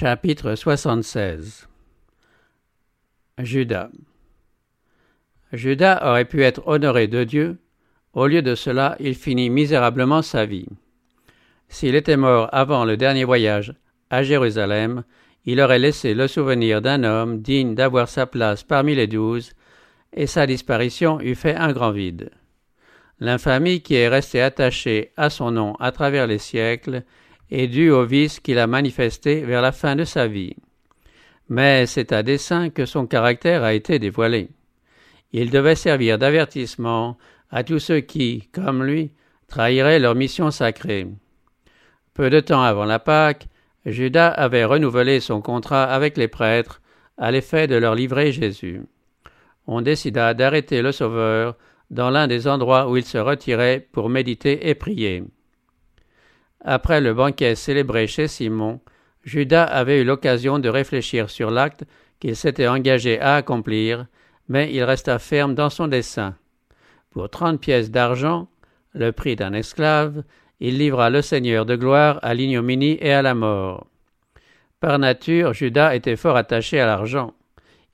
Chapitre 76 Judas Judas aurait pu être honoré de Dieu, au lieu de cela il finit misérablement sa vie. S'il était mort avant le dernier voyage à Jérusalem, il aurait laissé le souvenir d'un homme digne d'avoir sa place parmi les douze, et sa disparition eût fait un grand vide. L'infamie qui est restée attachée à son nom à travers les siècles est due au vice qu'il a manifesté vers la fin de sa vie. Mais c'est à dessein que son caractère a été dévoilé. Il devait servir d'avertissement à tous ceux qui, comme lui, trahiraient leur mission sacrée. Peu de temps avant la Pâque, Judas avait renouvelé son contrat avec les prêtres à l'effet de leur livrer Jésus. On décida d'arrêter le Sauveur dans l'un des endroits où il se retirait pour méditer et prier. Après le banquet célébré chez Simon, Judas avait eu l'occasion de réfléchir sur l'acte qu'il s'était engagé à accomplir, mais il resta ferme dans son dessein. Pour trente pièces d'argent, le prix d'un esclave, il livra le Seigneur de gloire à l'ignominie et à la mort. Par nature, Judas était fort attaché à l'argent.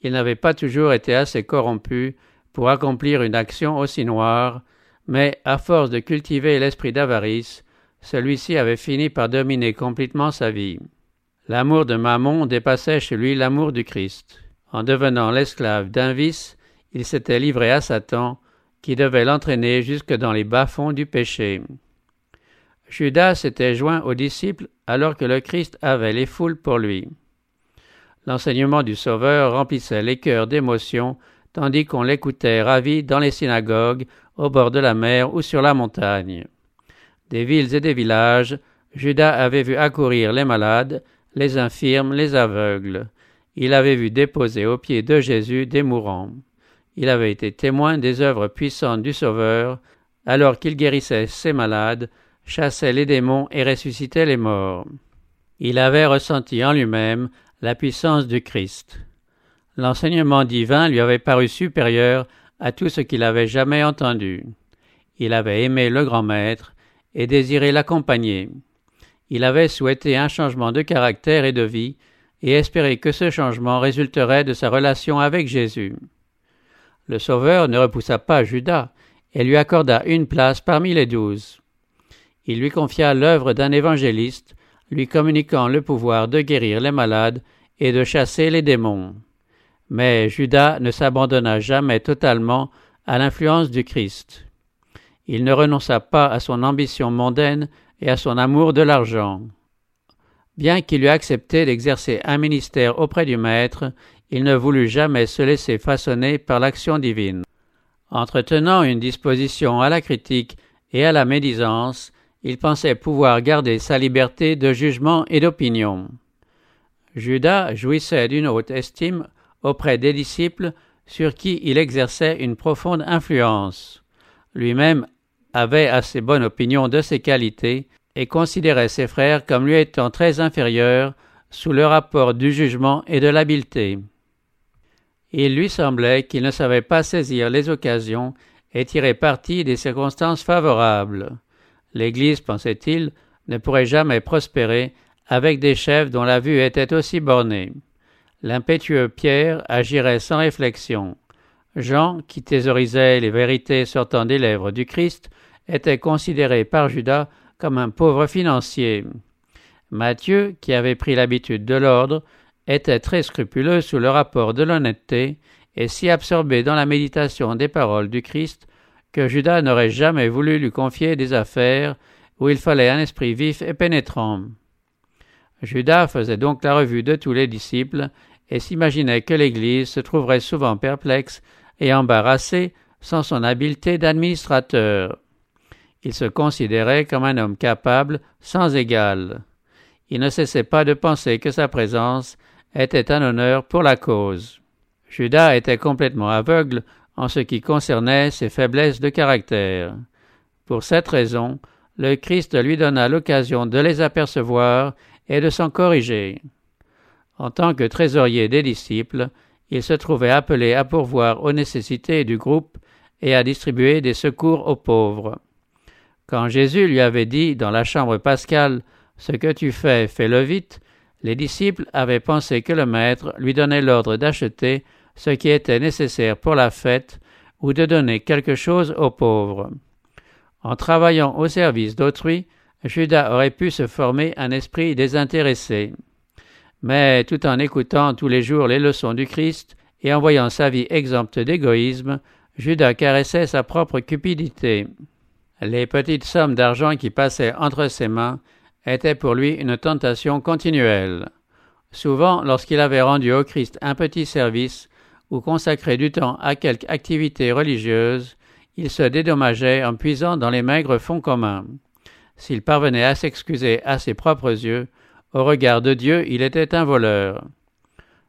Il n'avait pas toujours été assez corrompu pour accomplir une action aussi noire, mais à force de cultiver l'esprit d'avarice, celui-ci avait fini par dominer complètement sa vie. L'amour de Mammon dépassait chez lui l'amour du Christ. En devenant l'esclave d'un vice, il s'était livré à Satan, qui devait l'entraîner jusque dans les bas-fonds du péché. Judas s'était joint aux disciples alors que le Christ avait les foules pour lui. L'enseignement du Sauveur remplissait les cœurs d'émotion, tandis qu'on l'écoutait ravi dans les synagogues, au bord de la mer ou sur la montagne. Des villes et des villages, Judas avait vu accourir les malades, les infirmes, les aveugles. Il avait vu déposer aux pieds de Jésus des mourants. Il avait été témoin des œuvres puissantes du Sauveur, alors qu'il guérissait ses malades, chassait les démons et ressuscitait les morts. Il avait ressenti en lui-même la puissance du Christ. L'enseignement divin lui avait paru supérieur à tout ce qu'il avait jamais entendu. Il avait aimé le grand maître et désiré l'accompagner. Il avait souhaité un changement de caractère et de vie et espéré que ce changement résulterait de sa relation avec Jésus. Le Sauveur ne repoussa pas Judas et lui accorda une place parmi les douze. Il lui confia l'œuvre d'un évangéliste, lui communiquant le pouvoir de guérir les malades et de chasser les démons. Mais Judas ne s'abandonna jamais totalement à l'influence du Christ. Il ne renonça pas à son ambition mondaine et à son amour de l'argent. Bien qu'il eût accepté d'exercer un ministère auprès du Maître, il ne voulut jamais se laisser façonner par l'action divine. Entretenant une disposition à la critique et à la médisance, il pensait pouvoir garder sa liberté de jugement et d'opinion. Judas jouissait d'une haute estime auprès des disciples sur qui il exerçait une profonde influence. Lui-même avait assez bonne opinion de ses qualités et considérait ses frères comme lui étant très inférieurs sous le rapport du jugement et de l'habileté. Il lui semblait qu'il ne savait pas saisir les occasions et tirer parti des circonstances favorables. L'Église, pensait-il, ne pourrait jamais prospérer avec des chefs dont la vue était aussi bornée. L'impétueux Pierre agirait sans réflexion. Jean, qui thésaurisait les vérités sortant des lèvres du Christ, était considéré par Judas comme un pauvre financier. Matthieu, qui avait pris l'habitude de l'ordre, était très scrupuleux sous le rapport de l'honnêteté et si absorbé dans la méditation des paroles du Christ que Judas n'aurait jamais voulu lui confier des affaires où il fallait un esprit vif et pénétrant. Judas faisait donc la revue de tous les disciples et s'imaginait que l'Église se trouverait souvent perplexe et embarrassée sans son habileté d'administrateur. Il se considérait comme un homme capable, sans égal. Il ne cessait pas de penser que sa présence était un honneur pour la cause. Judas était complètement aveugle en ce qui concernait ses faiblesses de caractère. Pour cette raison, le Christ lui donna l'occasion de les apercevoir et de s'en corriger. En tant que trésorier des disciples, il se trouvait appelé à pourvoir aux nécessités du groupe et à distribuer des secours aux pauvres. Quand Jésus lui avait dit dans la chambre pascale Ce que tu fais, fais-le vite, Les disciples avaient pensé que le maître lui donnait l'ordre d'acheter ce qui était nécessaire pour la fête ou de donner quelque chose aux pauvres. En travaillant au service d'autrui, Judas aurait pu se former un esprit désintéressé. Mais tout en écoutant tous les jours les leçons du Christ et en voyant sa vie exempte d'égoïsme, Judas caressait sa propre cupidité. Les petites sommes d'argent qui passaient entre ses mains étaient pour lui une tentation continuelle. Souvent, lorsqu'il avait rendu au Christ un petit service ou consacré du temps à quelque activité religieuse, il se dédommageait en puisant dans les maigres fonds communs. S'il parvenait à s'excuser à ses propres yeux, au regard de Dieu, il était un voleur.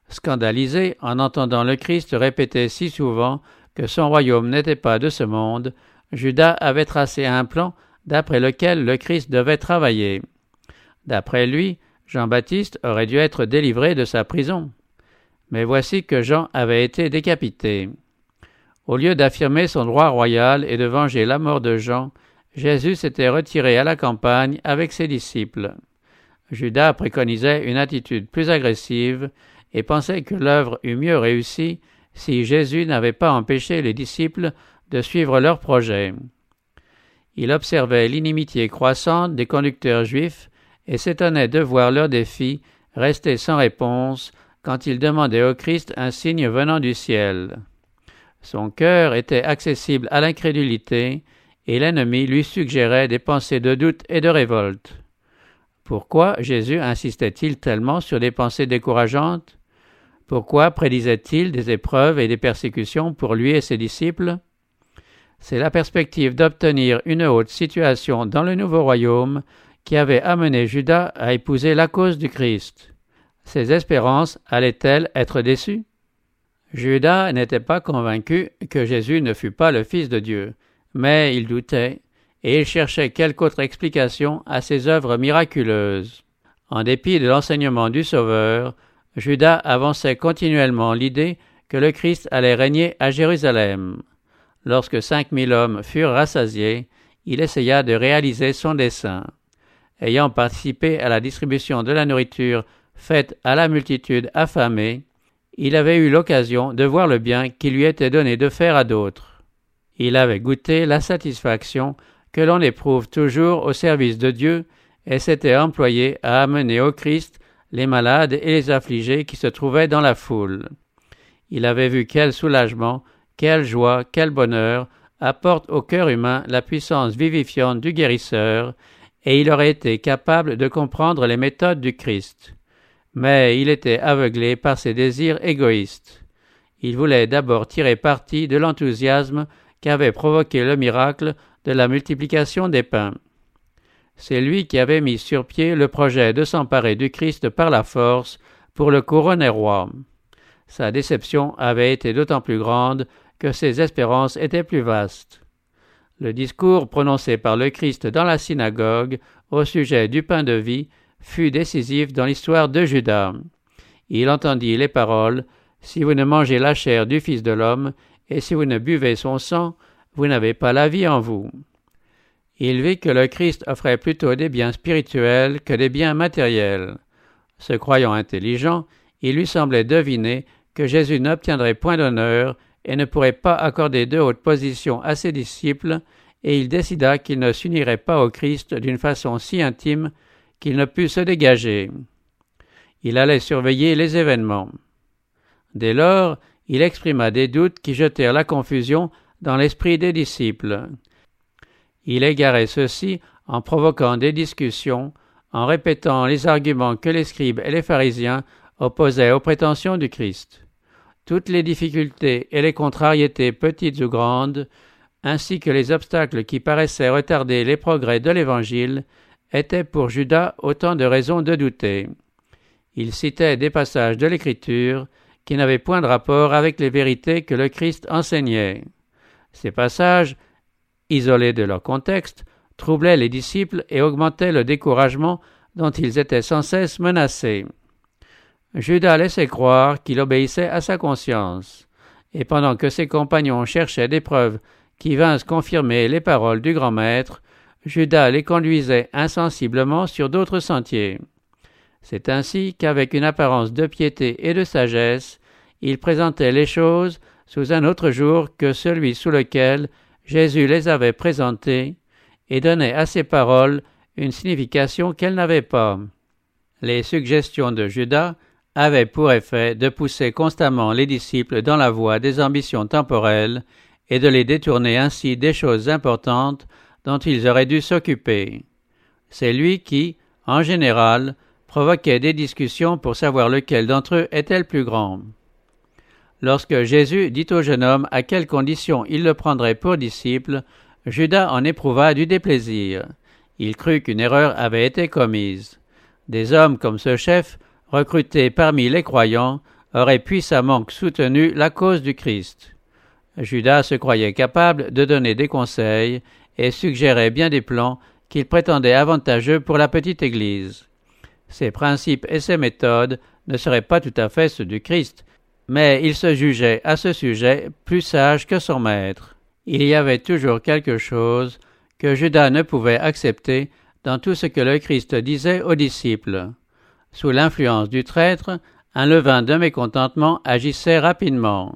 Scandalisé en entendant le Christ répéter si souvent que son royaume n'était pas de ce monde, Judas avait tracé un plan d'après lequel le Christ devait travailler. D'après lui, Jean-Baptiste aurait dû être délivré de sa prison. Mais voici que Jean avait été décapité. Au lieu d'affirmer son droit royal et de venger la mort de Jean, Jésus s'était retiré à la campagne avec ses disciples. Judas préconisait une attitude plus agressive et pensait que l'œuvre eût mieux réussi si Jésus n'avait pas empêché les disciples de suivre leur projet. Il observait l'inimitié croissante des conducteurs juifs et s'étonnait de voir leurs défis rester sans réponse quand ils demandaient au Christ un signe venant du ciel. Son cœur était accessible à l'incrédulité, et l'ennemi lui suggérait des pensées de doute et de révolte. Pourquoi Jésus insistait-il tellement sur des pensées décourageantes? Pourquoi prédisait-il des épreuves et des persécutions pour lui et ses disciples? C'est la perspective d'obtenir une haute situation dans le nouveau royaume qui avait amené Judas à épouser la cause du Christ. Ses espérances allaient-elles être déçues? Judas n'était pas convaincu que Jésus ne fût pas le Fils de Dieu, mais il doutait, et il cherchait quelque autre explication à ses œuvres miraculeuses. En dépit de l'enseignement du Sauveur, Judas avançait continuellement l'idée que le Christ allait régner à Jérusalem. Lorsque cinq mille hommes furent rassasiés, il essaya de réaliser son dessein ayant participé à la distribution de la nourriture faite à la multitude affamée, il avait eu l'occasion de voir le bien qui lui était donné de faire à d'autres. Il avait goûté la satisfaction que l'on éprouve toujours au service de Dieu et s'était employé à amener au Christ les malades et les affligés qui se trouvaient dans la foule. Il avait vu quel soulagement, quelle joie, quel bonheur apporte au cœur humain la puissance vivifiante du guérisseur et il aurait été capable de comprendre les méthodes du Christ. Mais il était aveuglé par ses désirs égoïstes. Il voulait d'abord tirer parti de l'enthousiasme qu'avait provoqué le miracle de la multiplication des pains. C'est lui qui avait mis sur pied le projet de s'emparer du Christ par la force pour le couronner roi. Sa déception avait été d'autant plus grande que ses espérances étaient plus vastes. Le discours prononcé par le Christ dans la synagogue au sujet du pain de vie fut décisif dans l'histoire de Judas. Il entendit les paroles Si vous ne mangez la chair du Fils de l'homme, et si vous ne buvez son sang, vous n'avez pas la vie en vous. Il vit que le Christ offrait plutôt des biens spirituels que des biens matériels. Se croyant intelligent, il lui semblait deviner que Jésus n'obtiendrait point d'honneur et ne pourrait pas accorder de haute position à ses disciples, et il décida qu'il ne s'unirait pas au Christ d'une façon si intime qu'il ne put se dégager. Il allait surveiller les événements. Dès lors, il exprima des doutes qui jetèrent la confusion dans l'esprit des disciples. Il égarait ceux-ci en provoquant des discussions, en répétant les arguments que les scribes et les pharisiens opposaient aux prétentions du Christ toutes les difficultés et les contrariétés petites ou grandes, ainsi que les obstacles qui paraissaient retarder les progrès de l'Évangile, étaient pour Judas autant de raisons de douter. Il citait des passages de l'Écriture qui n'avaient point de rapport avec les vérités que le Christ enseignait. Ces passages, isolés de leur contexte, troublaient les disciples et augmentaient le découragement dont ils étaient sans cesse menacés. Judas laissait croire qu'il obéissait à sa conscience, et pendant que ses compagnons cherchaient des preuves qui vinssent confirmer les paroles du grand maître, Judas les conduisait insensiblement sur d'autres sentiers. C'est ainsi qu'avec une apparence de piété et de sagesse, il présentait les choses sous un autre jour que celui sous lequel Jésus les avait présentées, et donnait à ses paroles une signification qu'elles n'avaient pas. Les suggestions de Judas avaient pour effet de pousser constamment les disciples dans la voie des ambitions temporelles et de les détourner ainsi des choses importantes dont ils auraient dû s'occuper. C'est lui qui, en général, provoquait des discussions pour savoir lequel d'entre eux était le plus grand. Lorsque Jésus dit au jeune homme à quelles conditions il le prendrait pour disciple, Judas en éprouva du déplaisir. Il crut qu'une erreur avait été commise. Des hommes comme ce chef, recrutés parmi les croyants, auraient puissamment soutenu la cause du Christ. Judas se croyait capable de donner des conseils et suggérait bien des plans qu'il prétendait avantageux pour la petite Église. Ses principes et ses méthodes ne seraient pas tout à fait ceux du Christ, mais il se jugeait à ce sujet plus sage que son maître. Il y avait toujours quelque chose que Judas ne pouvait accepter dans tout ce que le Christ disait aux disciples. Sous l'influence du traître, un levain de mécontentement agissait rapidement.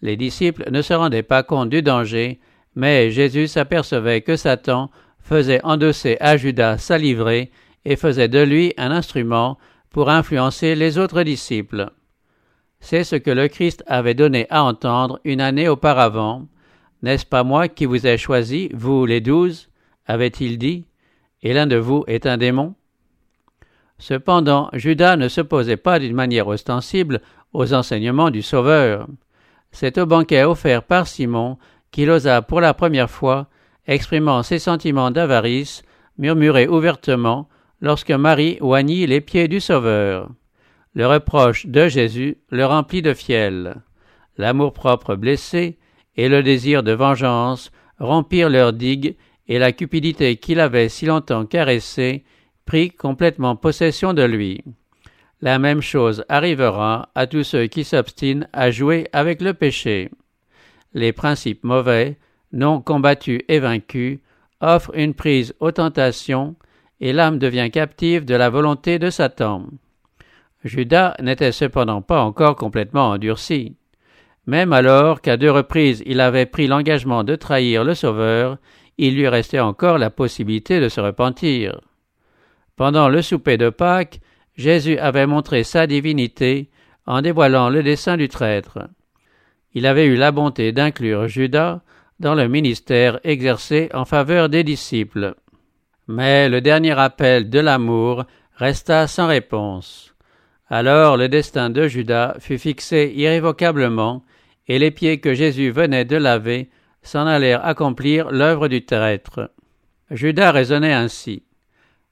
Les disciples ne se rendaient pas compte du danger, mais Jésus s'apercevait que Satan faisait endosser à Judas sa livrée et faisait de lui un instrument pour influencer les autres disciples. C'est ce que le Christ avait donné à entendre une année auparavant. N'est-ce pas moi qui vous ai choisi, vous les douze? avait-il dit, et l'un de vous est un démon Cependant, Judas ne se posait pas d'une manière ostensible aux enseignements du Sauveur. C'est au banquet offert par Simon qu'il osa pour la première fois, exprimant ses sentiments d'avarice, murmurer ouvertement lorsque Marie oignit les pieds du Sauveur. Le reproche de Jésus le remplit de fiel. L'amour-propre blessé et le désir de vengeance rompirent leur digue et la cupidité qu'il avait si longtemps caressée prit complètement possession de lui. La même chose arrivera à tous ceux qui s'obstinent à jouer avec le péché. Les principes mauvais, non combattus et vaincus, offrent une prise aux tentations, et l'âme devient captive de la volonté de Satan. Judas n'était cependant pas encore complètement endurci. Même alors qu'à deux reprises il avait pris l'engagement de trahir le Sauveur, il lui restait encore la possibilité de se repentir. Pendant le souper de Pâques, Jésus avait montré sa divinité en dévoilant le dessein du traître. Il avait eu la bonté d'inclure Judas dans le ministère exercé en faveur des disciples. Mais le dernier appel de l'amour resta sans réponse. Alors le destin de Judas fut fixé irrévocablement, et les pieds que Jésus venait de laver s'en allèrent accomplir l'œuvre du traître. Judas raisonnait ainsi.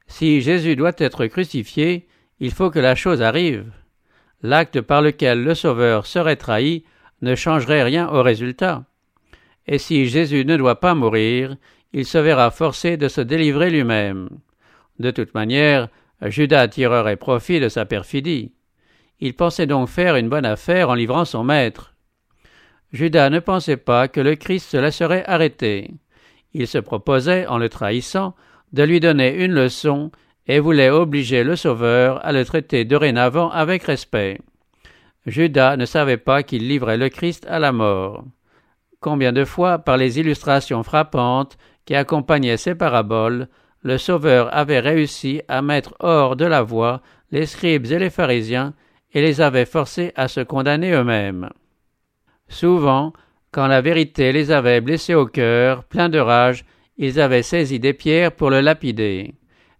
Si Jésus doit être crucifié, il faut que la chose arrive. L'acte par lequel le Sauveur serait trahi ne changerait rien au résultat. Et si Jésus ne doit pas mourir, il se verra forcé de se délivrer lui-même. De toute manière, Judas tirerait profit de sa perfidie. Il pensait donc faire une bonne affaire en livrant son maître. Judas ne pensait pas que le Christ se laisserait arrêter. Il se proposait, en le trahissant, de lui donner une leçon et voulait obliger le Sauveur à le traiter dorénavant avec respect. Judas ne savait pas qu'il livrait le Christ à la mort. Combien de fois, par les illustrations frappantes qui accompagnaient ces paraboles, le Sauveur avait réussi à mettre hors de la voie les scribes et les pharisiens et les avait forcés à se condamner eux-mêmes. Souvent, quand la vérité les avait blessés au cœur, pleins de rage, ils avaient saisi des pierres pour le lapider.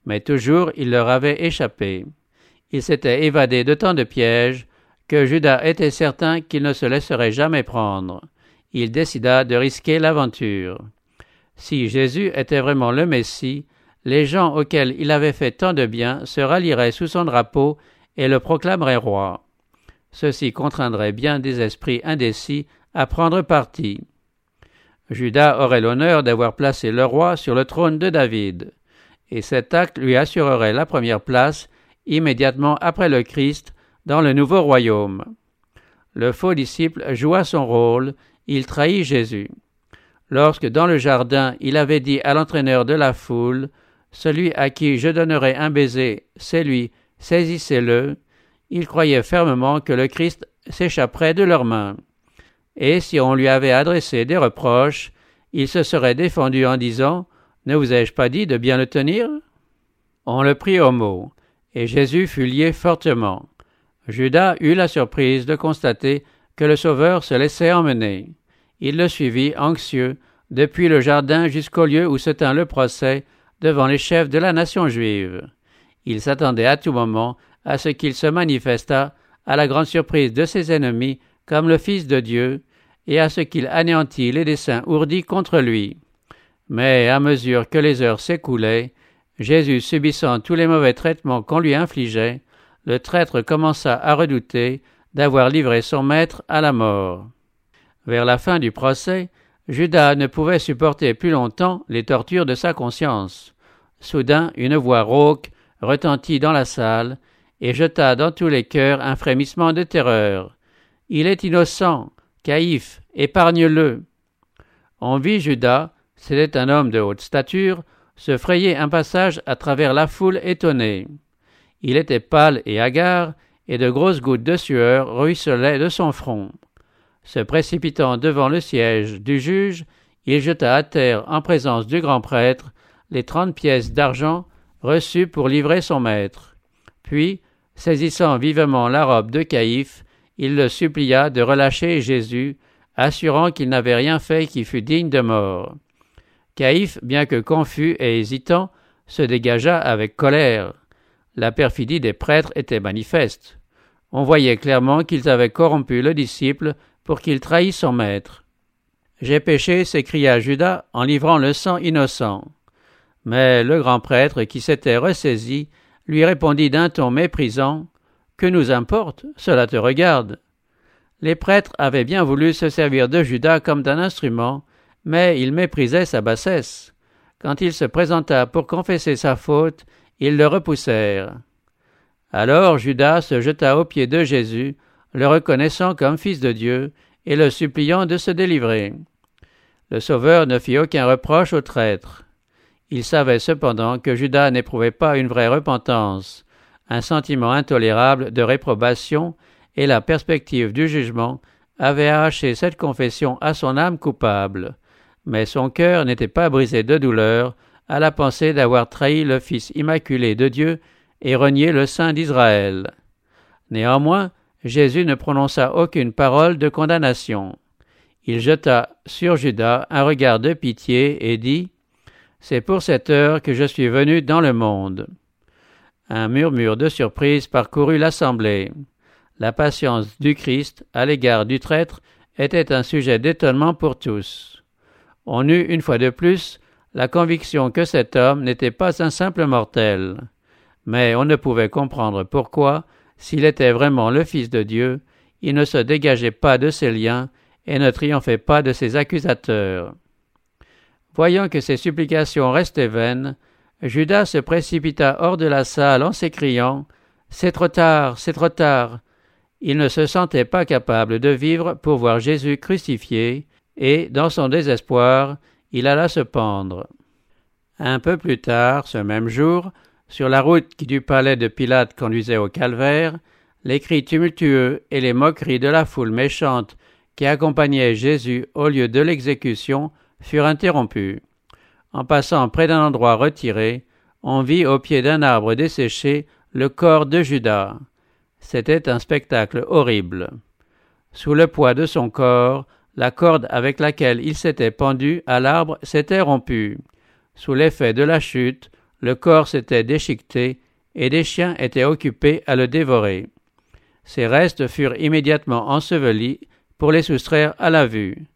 Mais toujours il leur avait échappé. Il s'était évadé de tant de pièges que Judas était certain qu'il ne se laisserait jamais prendre. Il décida de risquer l'aventure. Si Jésus était vraiment le Messie, les gens auxquels il avait fait tant de bien se rallieraient sous son drapeau et le proclameraient roi. Ceci contraindrait bien des esprits indécis à prendre parti. Judas aurait l'honneur d'avoir placé le roi sur le trône de David, et cet acte lui assurerait la première place immédiatement après le Christ dans le nouveau royaume. Le faux disciple joua son rôle, il trahit Jésus. Lorsque dans le jardin il avait dit à l'entraîneur de la foule celui à qui je donnerai un baiser, c'est lui, saisissez-le. Ils croyaient fermement que le Christ s'échapperait de leurs mains. Et si on lui avait adressé des reproches, il se serait défendu en disant Ne vous ai-je pas dit de bien le tenir? On le prit au mot, et Jésus fut lié fortement. Judas eut la surprise de constater que le Sauveur se laissait emmener. Il le suivit anxieux depuis le jardin jusqu'au lieu où se tint le procès devant les chefs de la nation juive. Il s'attendait à tout moment à ce qu'il se manifestât, à la grande surprise de ses ennemis, comme le Fils de Dieu, et à ce qu'il anéantît les desseins ourdis contre lui. Mais à mesure que les heures s'écoulaient, Jésus subissant tous les mauvais traitements qu'on lui infligeait, le traître commença à redouter d'avoir livré son maître à la mort. Vers la fin du procès, Judas ne pouvait supporter plus longtemps les tortures de sa conscience. Soudain, une voix rauque retentit dans la salle et jeta dans tous les cœurs un frémissement de terreur. Il est innocent, Caïphe, épargne-le. On vit Judas, c'était un homme de haute stature, se frayer un passage à travers la foule étonnée. Il était pâle et hagard, et de grosses gouttes de sueur ruisselaient de son front. Se précipitant devant le siège du juge, il jeta à terre en présence du grand prêtre les trente pièces d'argent reçues pour livrer son maître. Puis, saisissant vivement la robe de Caïphe, il le supplia de relâcher Jésus, assurant qu'il n'avait rien fait qui fût digne de mort. Caïphe, bien que confus et hésitant, se dégagea avec colère. La perfidie des prêtres était manifeste. On voyait clairement qu'ils avaient corrompu le disciple pour qu'il trahît son maître. J'ai péché, s'écria Judas en livrant le sang innocent. Mais le grand prêtre, qui s'était ressaisi, lui répondit d'un ton méprisant. Que nous importe, cela te regarde. Les prêtres avaient bien voulu se servir de Judas comme d'un instrument, mais ils méprisaient sa bassesse. Quand il se présenta pour confesser sa faute, ils le repoussèrent. Alors Judas se jeta aux pieds de Jésus, le reconnaissant comme fils de Dieu et le suppliant de se délivrer. Le Sauveur ne fit aucun reproche au traître. Il savait cependant que Judas n'éprouvait pas une vraie repentance, un sentiment intolérable de réprobation et la perspective du jugement avaient arraché cette confession à son âme coupable. Mais son cœur n'était pas brisé de douleur à la pensée d'avoir trahi le Fils immaculé de Dieu et renié le Saint d'Israël. Néanmoins, Jésus ne prononça aucune parole de condamnation. Il jeta sur Judas un regard de pitié et dit C'est pour cette heure que je suis venu dans le monde. Un murmure de surprise parcourut l'assemblée. La patience du Christ à l'égard du traître était un sujet d'étonnement pour tous. On eut une fois de plus la conviction que cet homme n'était pas un simple mortel, mais on ne pouvait comprendre pourquoi s'il était vraiment le Fils de Dieu, il ne se dégageait pas de ses liens et ne triomphait pas de ses accusateurs. Voyant que ses supplications restaient vaines, Judas se précipita hors de la salle en s'écriant C'est trop tard, c'est trop tard. Il ne se sentait pas capable de vivre pour voir Jésus crucifié, et, dans son désespoir, il alla se pendre. Un peu plus tard, ce même jour, sur la route qui du palais de Pilate conduisait au calvaire, les cris tumultueux et les moqueries de la foule méchante qui accompagnait Jésus au lieu de l'exécution furent interrompus. En passant près d'un endroit retiré, on vit au pied d'un arbre desséché le corps de Judas. C'était un spectacle horrible. Sous le poids de son corps, la corde avec laquelle il s'était pendu à l'arbre s'était rompue. Sous l'effet de la chute, le corps s'était déchiqueté et des chiens étaient occupés à le dévorer. Ses restes furent immédiatement ensevelis pour les soustraire à la vue.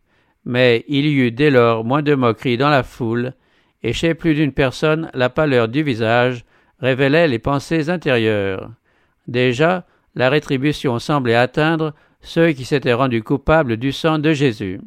Mais il y eut dès lors moins de moqueries dans la foule, et chez plus d'une personne la pâleur du visage révélait les pensées intérieures. Déjà, la rétribution semblait atteindre ceux qui s'étaient rendus coupables du sang de Jésus.